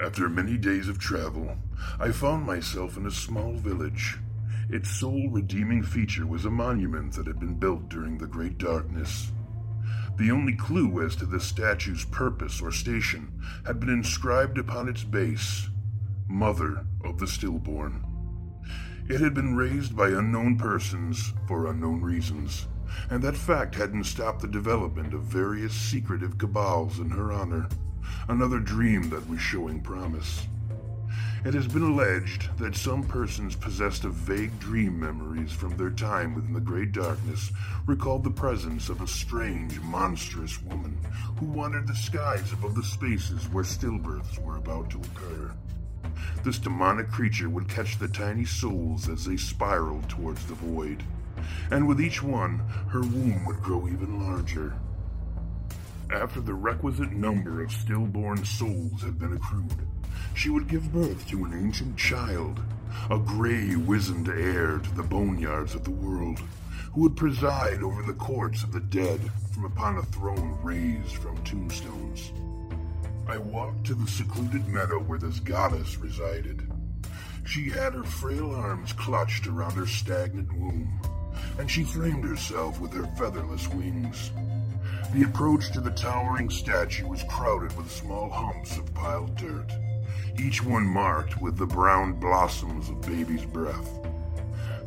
After many days of travel, I found myself in a small village. Its sole redeeming feature was a monument that had been built during the Great Darkness. The only clue as to the statue's purpose or station had been inscribed upon its base Mother of the Stillborn. It had been raised by unknown persons for unknown reasons, and that fact hadn't stopped the development of various secretive cabals in her honor, another dream that was showing promise. It has been alleged that some persons possessed of vague dream memories from their time within the Great Darkness recalled the presence of a strange, monstrous woman who wandered the skies above the spaces where stillbirths were about to occur. This demonic creature would catch the tiny souls as they spiraled towards the void, and with each one, her womb would grow even larger. After the requisite number of stillborn souls had been accrued, she would give birth to an ancient child, a gray, wizened heir to the boneyards of the world, who would preside over the courts of the dead from upon a throne raised from tombstones. I walked to the secluded meadow where this goddess resided. She had her frail arms clutched around her stagnant womb, and she framed herself with her featherless wings. The approach to the towering statue was crowded with small humps of piled dirt, each one marked with the brown blossoms of baby's breath.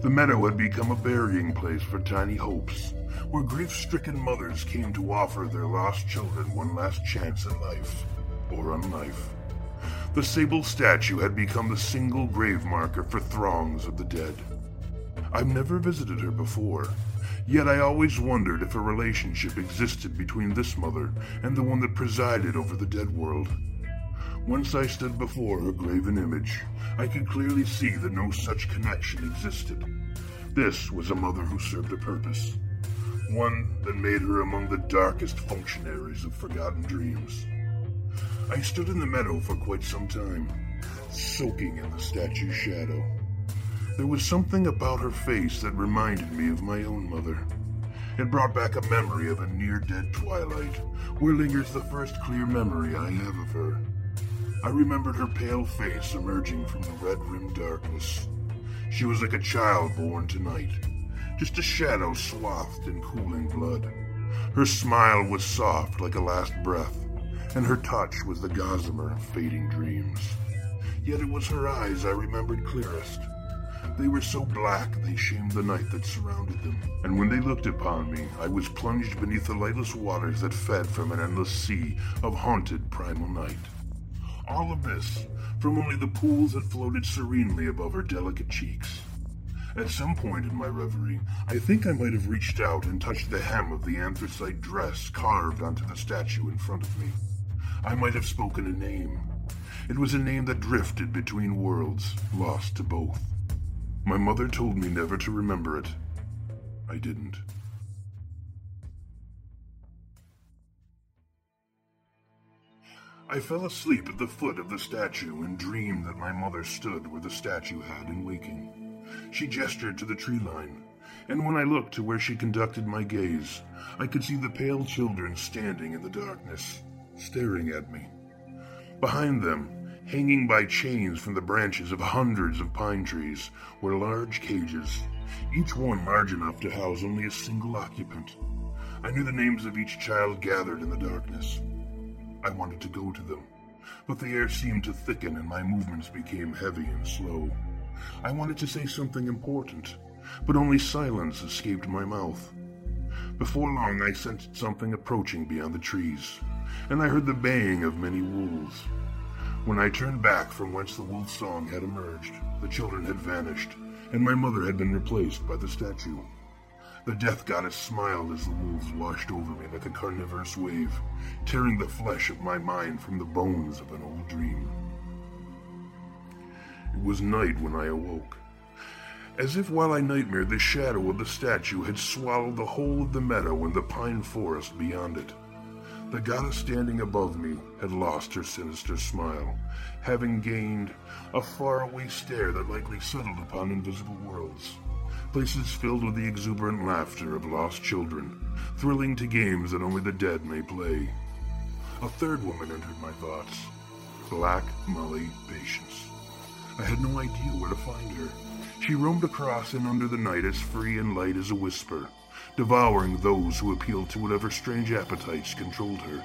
The meadow had become a burying place for tiny hopes, where grief stricken mothers came to offer their lost children one last chance at life, or on life. The sable statue had become the single grave marker for throngs of the dead. I've never visited her before, yet I always wondered if a relationship existed between this mother and the one that presided over the dead world. Once I stood before her graven image, I could clearly see that no such connection existed. This was a mother who served a purpose, one that made her among the darkest functionaries of forgotten dreams. I stood in the meadow for quite some time, soaking in the statue's shadow. There was something about her face that reminded me of my own mother. It brought back a memory of a near dead twilight, where lingers the first clear memory I have of her. I remembered her pale face emerging from the red rimmed darkness. She was like a child born tonight, just a shadow swathed in cooling blood. Her smile was soft like a last breath, and her touch was the gossamer of fading dreams. Yet it was her eyes I remembered clearest. They were so black they shamed the night that surrounded them, and when they looked upon me, I was plunged beneath the lightless waters that fed from an endless sea of haunted primal night. All of this from only the pools that floated serenely above her delicate cheeks. At some point in my reverie, I think I might have reached out and touched the hem of the anthracite dress carved onto the statue in front of me. I might have spoken a name. It was a name that drifted between worlds, lost to both. My mother told me never to remember it. I didn't. I fell asleep at the foot of the statue and dreamed that my mother stood where the statue had in waking. She gestured to the tree line, and when I looked to where she conducted my gaze, I could see the pale children standing in the darkness, staring at me. Behind them, hanging by chains from the branches of hundreds of pine trees, were large cages, each one large enough to house only a single occupant. I knew the names of each child gathered in the darkness. I wanted to go to them, but the air seemed to thicken and my movements became heavy and slow. I wanted to say something important, but only silence escaped my mouth. Before long, I sensed something approaching beyond the trees, and I heard the baying of many wolves. When I turned back from whence the wolf song had emerged, the children had vanished, and my mother had been replaced by the statue. The death goddess smiled as the wolves washed over me like a carnivorous wave, tearing the flesh of my mind from the bones of an old dream. It was night when I awoke. As if while I nightmared, the shadow of the statue had swallowed the whole of the meadow and the pine forest beyond it. The goddess standing above me had lost her sinister smile, having gained a faraway stare that likely settled upon invisible worlds places filled with the exuberant laughter of lost children, thrilling to games that only the dead may play. A third woman entered my thoughts Black Molly Patience. I had no idea where to find her. She roamed across and under the night as free and light as a whisper, devouring those who appealed to whatever strange appetites controlled her.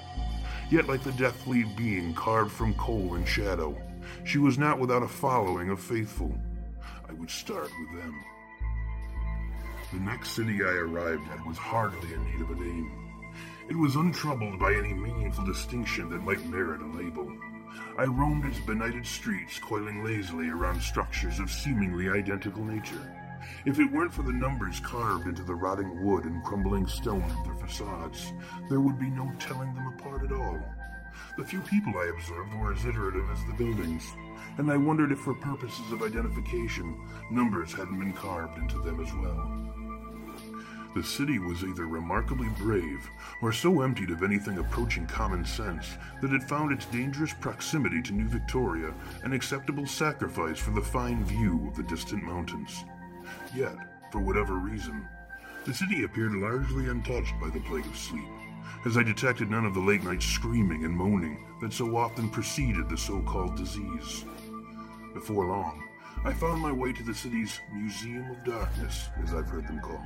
Yet, like the deathly being carved from coal and shadow, she was not without a following of faithful. I would start with them. The next city I arrived at was hardly in need of a name. It was untroubled by any meaningful distinction that might merit a label. I roamed its benighted streets, coiling lazily around structures of seemingly identical nature. If it weren't for the numbers carved into the rotting wood and crumbling stone of their facades, there would be no telling them apart at all. The few people I observed were as iterative as the buildings, and I wondered if for purposes of identification, numbers hadn't been carved into them as well. The city was either remarkably brave or so emptied of anything approaching common sense that it found its dangerous proximity to New Victoria an acceptable sacrifice for the fine view of the distant mountains. Yet, for whatever reason, the city appeared largely untouched by the plague of sleep, as I detected none of the late night screaming and moaning that so often preceded the so called disease. Before long, I found my way to the city's Museum of Darkness, as I've heard them called.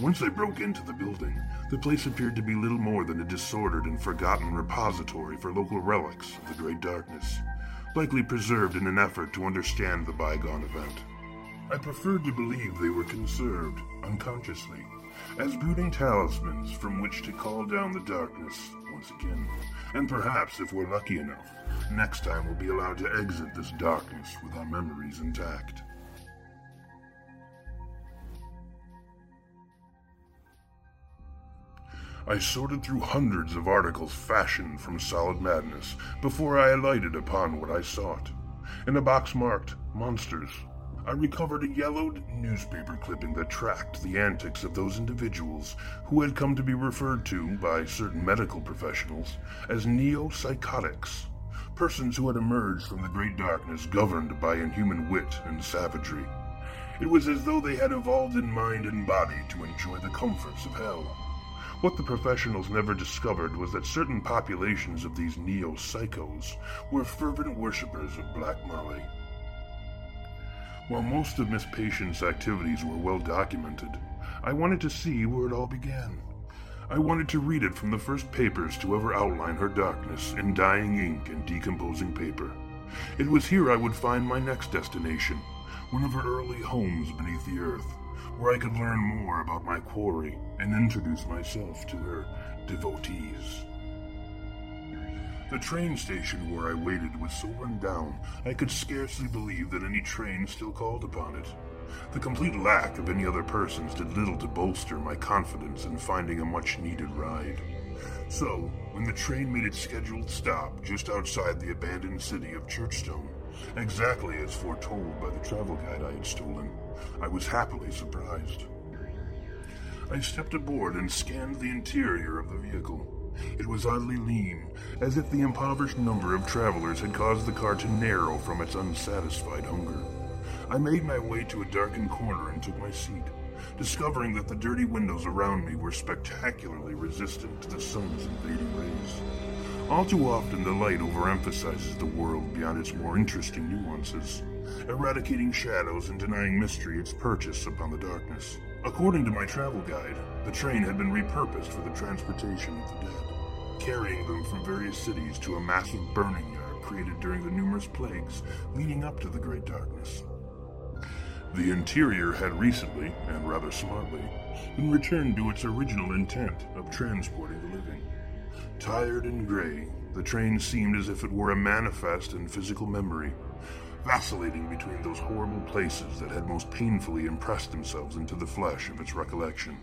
Once I broke into the building, the place appeared to be little more than a disordered and forgotten repository for local relics of the Great Darkness, likely preserved in an effort to understand the bygone event. I preferred to believe they were conserved, unconsciously, as brooding talismans from which to call down the darkness once again. And perhaps, if we're lucky enough, next time we'll be allowed to exit this darkness with our memories intact. I sorted through hundreds of articles fashioned from solid madness before I alighted upon what I sought. In a box marked Monsters, I recovered a yellowed newspaper clipping that tracked the antics of those individuals who had come to be referred to by certain medical professionals as neo-psychotics, persons who had emerged from the great darkness governed by inhuman wit and savagery. It was as though they had evolved in mind and body to enjoy the comforts of hell. What the professionals never discovered was that certain populations of these neo-psychos were fervent worshippers of Black Molly. While most of Miss Patient's activities were well documented, I wanted to see where it all began. I wanted to read it from the first papers to ever outline her darkness in dying ink and decomposing paper. It was here I would find my next destination, one of her early homes beneath the earth, where I could learn more about my quarry and introduce myself to her devotees. The train station where I waited was so run down I could scarcely believe that any train still called upon it. The complete lack of any other persons did little to bolster my confidence in finding a much needed ride. So, when the train made its scheduled stop just outside the abandoned city of Churchstone, exactly as foretold by the travel guide I had stolen, I was happily surprised. I stepped aboard and scanned the interior of the vehicle. It was oddly lean, as if the impoverished number of travelers had caused the car to narrow from its unsatisfied hunger. I made my way to a darkened corner and took my seat, discovering that the dirty windows around me were spectacularly resistant to the sun's invading rays. All too often, the light overemphasizes the world beyond its more interesting nuances, eradicating shadows and denying mystery its purchase upon the darkness. According to my travel guide, the train had been repurposed for the transportation of the dead carrying them from various cities to a massive burning yard created during the numerous plagues leading up to the Great Darkness. The interior had recently, and rather smartly, been returned to its original intent of transporting the living. Tired and gray, the train seemed as if it were a manifest in physical memory, vacillating between those horrible places that had most painfully impressed themselves into the flesh of its recollection.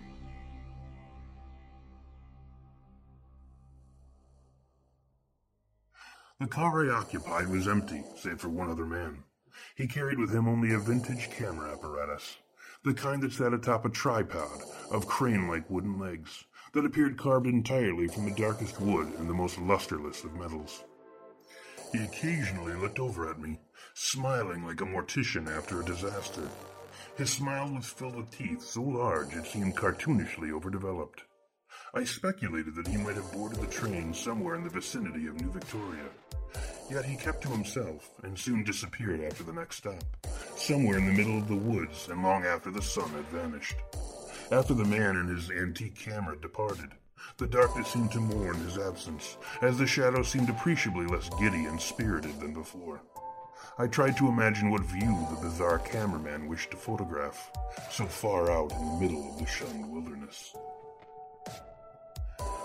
The car I occupied was empty, save for one other man. He carried with him only a vintage camera apparatus, the kind that sat atop a tripod of crane-like wooden legs that appeared carved entirely from the darkest wood and the most lusterless of metals. He occasionally looked over at me, smiling like a mortician after a disaster. His smile was filled with teeth so large it seemed cartoonishly overdeveloped. I speculated that he might have boarded the train somewhere in the vicinity of New Victoria. Yet he kept to himself and soon disappeared after the next stop, somewhere in the middle of the woods and long after the sun had vanished. After the man and his antique camera departed, the darkness seemed to mourn his absence, as the shadows seemed appreciably less giddy and spirited than before. I tried to imagine what view the bizarre cameraman wished to photograph, so far out in the middle of the shunned wilderness.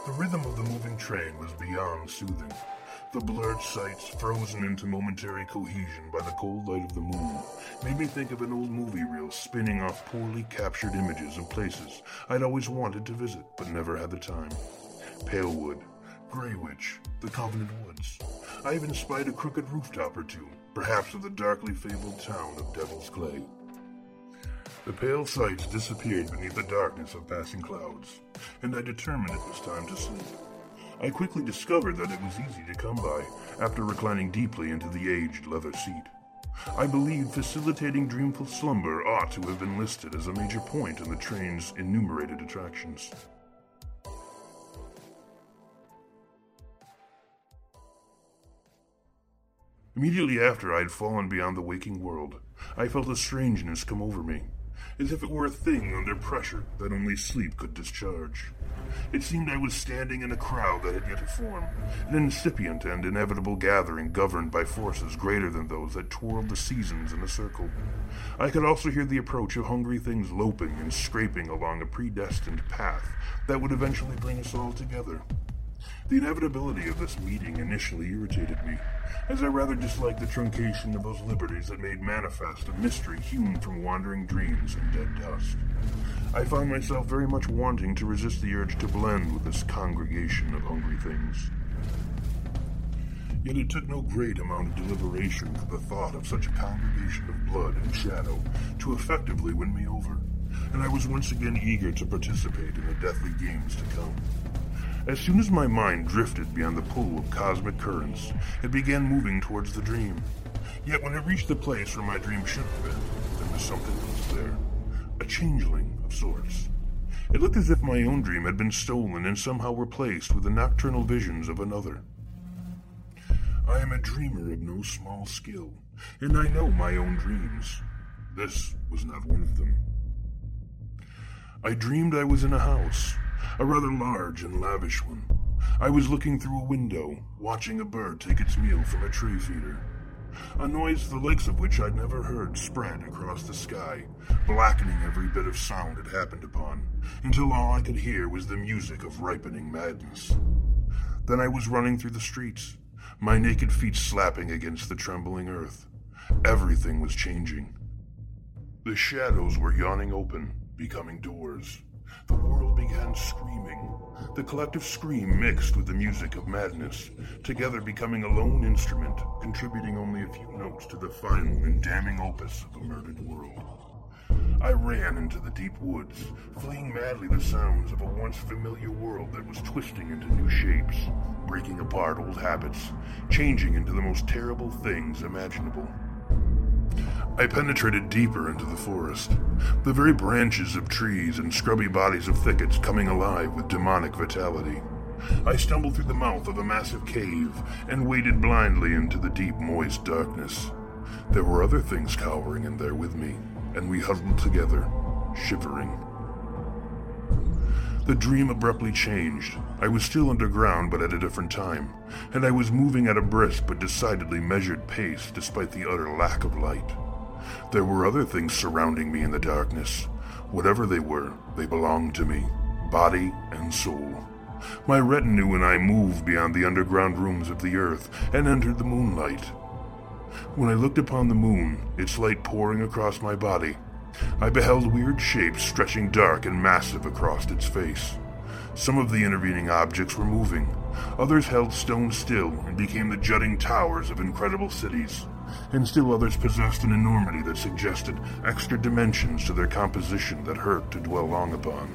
The rhythm of the moving train was beyond soothing. The blurred sights, frozen into momentary cohesion by the cold light of the moon, made me think of an old movie reel spinning off poorly captured images of places I'd always wanted to visit but never had the time. Palewood, Greywich, the Covenant Woods. I even spied a crooked rooftop or two, perhaps of the darkly fabled town of Devil's Clay. The pale sights disappeared beneath the darkness of passing clouds, and I determined it was time to sleep. I quickly discovered that it was easy to come by after reclining deeply into the aged leather seat. I believe facilitating dreamful slumber ought to have been listed as a major point in the train's enumerated attractions. Immediately after I had fallen beyond the waking world, I felt a strangeness come over me, as if it were a thing under pressure that only sleep could discharge. It seemed I was standing in a crowd that had yet to form, an incipient and inevitable gathering governed by forces greater than those that twirled the seasons in a circle. I could also hear the approach of hungry things loping and scraping along a predestined path that would eventually bring us all together. The inevitability of this meeting initially irritated me, as I rather disliked the truncation of those liberties that made manifest a mystery hewn from wandering dreams and dead dust. I found myself very much wanting to resist the urge to blend with this congregation of hungry things. Yet it took no great amount of deliberation for the thought of such a congregation of blood and shadow to effectively win me over, and I was once again eager to participate in the deathly games to come. As soon as my mind drifted beyond the pool of cosmic currents, it began moving towards the dream. Yet when it reached the place where my dream should have been, there was something else there. A changeling of sorts. It looked as if my own dream had been stolen and somehow replaced with the nocturnal visions of another. I am a dreamer of no small skill, and I know my own dreams. This was not one of them. I dreamed I was in a house, a rather large and lavish one. I was looking through a window, watching a bird take its meal from a tree feeder. A noise the likes of which I'd never heard spread across the sky, blackening every bit of sound it happened upon, until all I could hear was the music of ripening madness. Then I was running through the streets, my naked feet slapping against the trembling earth. Everything was changing. The shadows were yawning open, becoming doors. The world began screaming. The collective scream mixed with the music of madness, together becoming a lone instrument, contributing only a few notes to the final and damning opus of a murdered world. I ran into the deep woods, fleeing madly the sounds of a once familiar world that was twisting into new shapes, breaking apart old habits, changing into the most terrible things imaginable. I penetrated deeper into the forest, the very branches of trees and scrubby bodies of thickets coming alive with demonic vitality. I stumbled through the mouth of a massive cave and waded blindly into the deep, moist darkness. There were other things cowering in there with me, and we huddled together, shivering. The dream abruptly changed. I was still underground, but at a different time, and I was moving at a brisk but decidedly measured pace despite the utter lack of light. There were other things surrounding me in the darkness. Whatever they were, they belonged to me, body and soul. My retinue and I moved beyond the underground rooms of the earth and entered the moonlight. When I looked upon the moon, its light pouring across my body, I beheld weird shapes stretching dark and massive across its face. Some of the intervening objects were moving, others held stone still and became the jutting towers of incredible cities, and still others possessed an enormity that suggested extra dimensions to their composition that hurt to dwell long upon.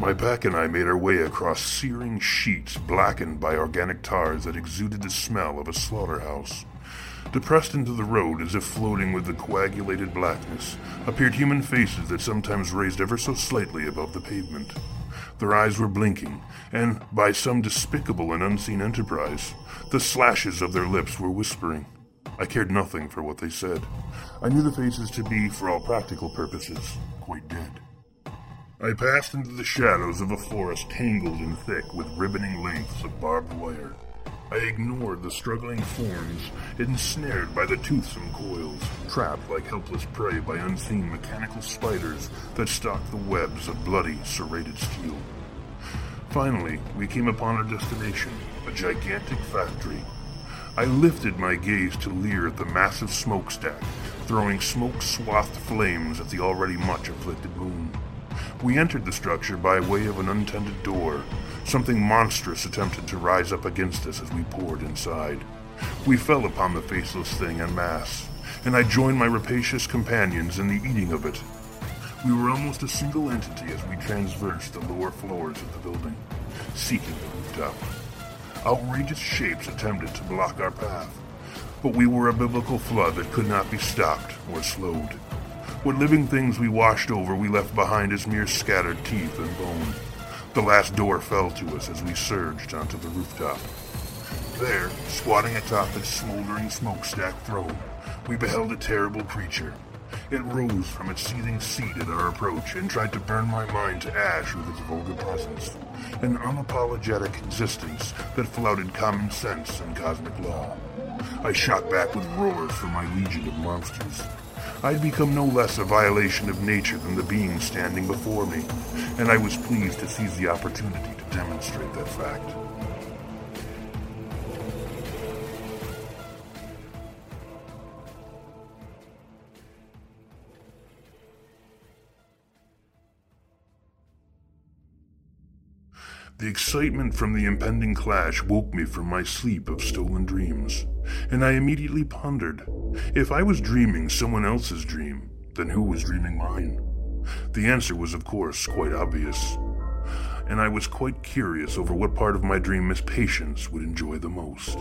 My pack and I made our way across searing sheets blackened by organic tars that exuded the smell of a slaughterhouse. Depressed into the road as if floating with the coagulated blackness, appeared human faces that sometimes raised ever so slightly above the pavement. Their eyes were blinking, and, by some despicable and unseen enterprise, the slashes of their lips were whispering. I cared nothing for what they said. I knew the faces to be, for all practical purposes, quite dead. I passed into the shadows of a forest tangled and thick with ribboning lengths of barbed wire. I ignored the struggling forms, ensnared by the toothsome coils, trapped like helpless prey by unseen mechanical spiders that stalked the webs of bloody, serrated steel. Finally, we came upon our destination, a gigantic factory. I lifted my gaze to leer at the massive smokestack, throwing smoke-swathed flames at the already much afflicted moon. We entered the structure by way of an untended door. Something monstrous attempted to rise up against us as we poured inside. We fell upon the faceless thing en masse, and I joined my rapacious companions in the eating of it. We were almost a single entity as we traversed the lower floors of the building, seeking the rooftop. Outrageous shapes attempted to block our path, but we were a biblical flood that could not be stopped or slowed. What living things we washed over we left behind as mere scattered teeth and bone. The last door fell to us as we surged onto the rooftop. There, squatting atop its smoldering smokestack throne, we beheld a terrible creature. It rose from its seething seat at our approach and tried to burn my mind to ash with its vulgar presence. An unapologetic existence that flouted common sense and cosmic law. I shot back with roars from my legion of monsters. I'd become no less a violation of nature than the being standing before me, and I was pleased to seize the opportunity to demonstrate that fact. The excitement from the impending clash woke me from my sleep of stolen dreams, and I immediately pondered if I was dreaming someone else's dream, then who was dreaming mine? The answer was, of course, quite obvious, and I was quite curious over what part of my dream Miss Patience would enjoy the most.